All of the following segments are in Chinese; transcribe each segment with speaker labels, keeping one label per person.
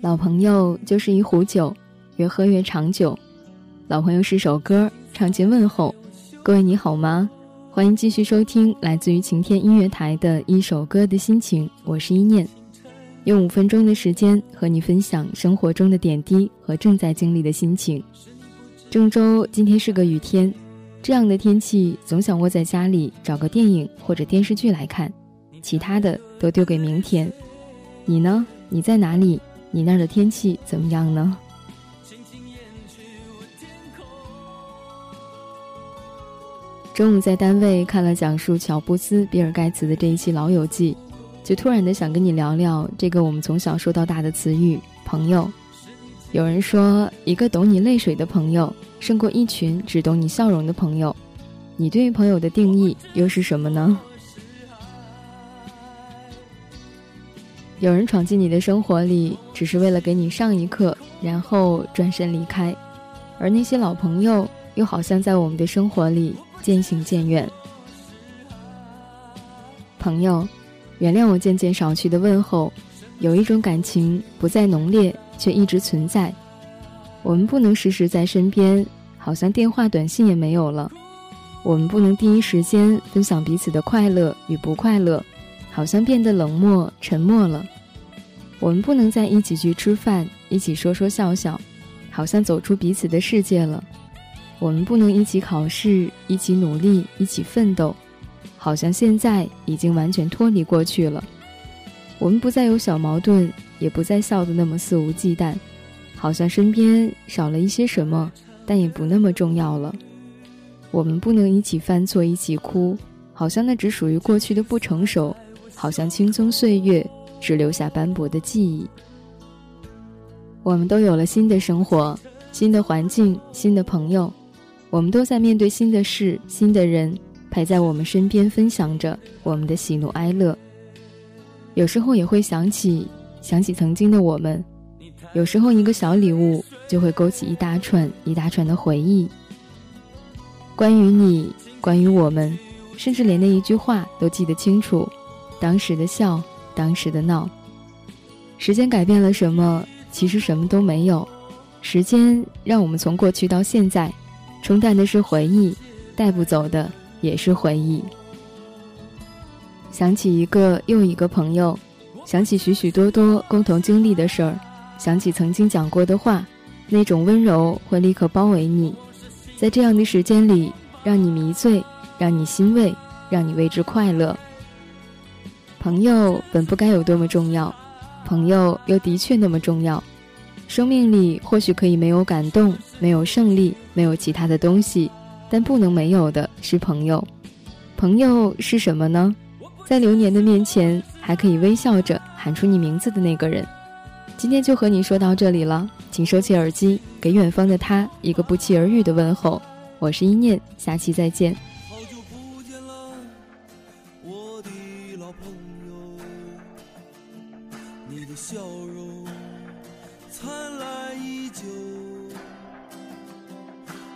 Speaker 1: 老朋友就是一壶酒，越喝越长久。老朋友是首歌，唱尽问候。各位你好吗？欢迎继续收听来自于晴天音乐台的一首歌的心情。我是一念，用五分钟的时间和你分享生活中的点滴和正在经历的心情。郑州今天是个雨天，这样的天气总想窝在家里找个电影或者电视剧来看，其他的都丢给明天。你呢？你在哪里？你那儿的天气怎么样呢？中午在单位看了讲述乔布斯、比尔盖茨的这一期《老友记》，就突然的想跟你聊聊这个我们从小说到大的词语“朋友”。有人说，一个懂你泪水的朋友，胜过一群只懂你笑容的朋友。你对于朋友的定义又是什么呢？有人闯进你的生活里，只是为了给你上一课，然后转身离开；而那些老朋友，又好像在我们的生活里渐行渐远。朋友，原谅我渐渐少去的问候。有一种感情不再浓烈，却一直存在。我们不能时时在身边，好像电话、短信也没有了；我们不能第一时间分享彼此的快乐与不快乐。好像变得冷漠、沉默了。我们不能再一起去吃饭，一起说说笑笑，好像走出彼此的世界了。我们不能一起考试，一起努力，一起奋斗，好像现在已经完全脱离过去了。我们不再有小矛盾，也不再笑得那么肆无忌惮，好像身边少了一些什么，但也不那么重要了。我们不能一起犯错，一起哭，好像那只属于过去的不成熟。好像青葱岁月只留下斑驳的记忆。我们都有了新的生活、新的环境、新的朋友，我们都在面对新的事、新的人陪在我们身边，分享着我们的喜怒哀乐。有时候也会想起，想起曾经的我们。有时候一个小礼物就会勾起一大串一大串的回忆。关于你，关于我们，甚至连那一句话都记得清楚。当时的笑，当时的闹。时间改变了什么？其实什么都没有。时间让我们从过去到现在，冲淡的是回忆，带不走的也是回忆。想起一个又一个朋友，想起许许多多共同经历的事儿，想起曾经讲过的话，那种温柔会立刻包围你，在这样的时间里，让你迷醉，让你欣慰，让你为之快乐。朋友本不该有多么重要，朋友又的确那么重要。生命里或许可以没有感动，没有胜利，没有其他的东西，但不能没有的是朋友。朋友是什么呢？在流年的面前，还可以微笑着喊出你名字的那个人。今天就和你说到这里了，请收起耳机，给远方的他一个不期而遇的问候。我是一念，下期再见。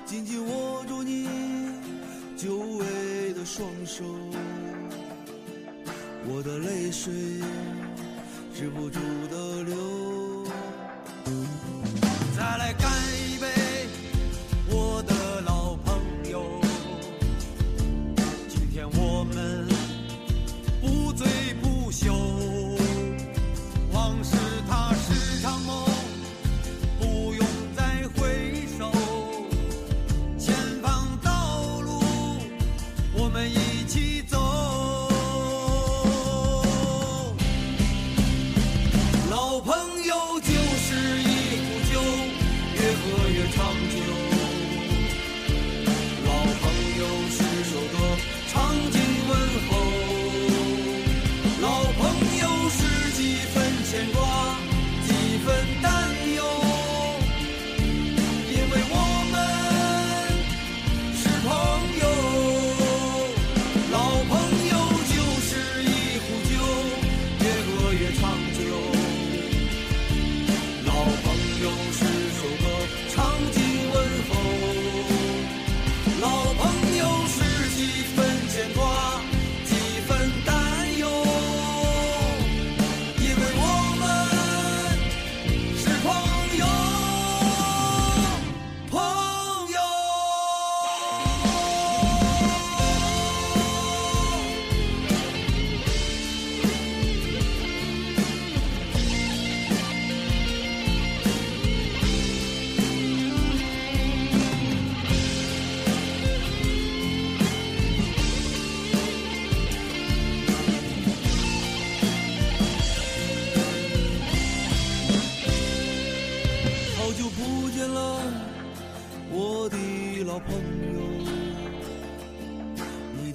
Speaker 1: 紧紧握住你久违的双手，我的泪水止不住的流。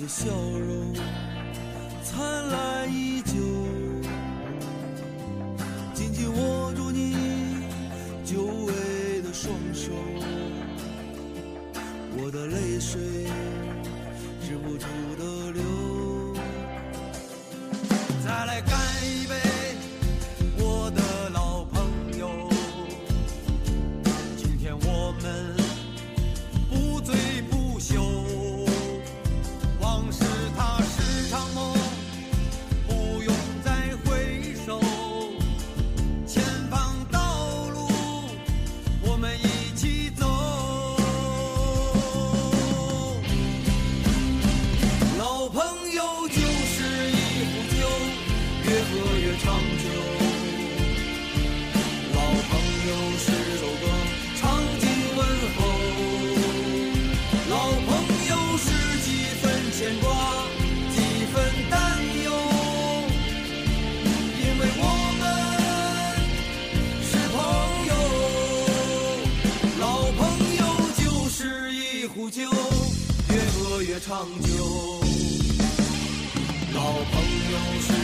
Speaker 1: 的
Speaker 2: 笑容灿烂依旧，紧紧握住你久违的双手，我的泪水止不住的流。长久。老朋友是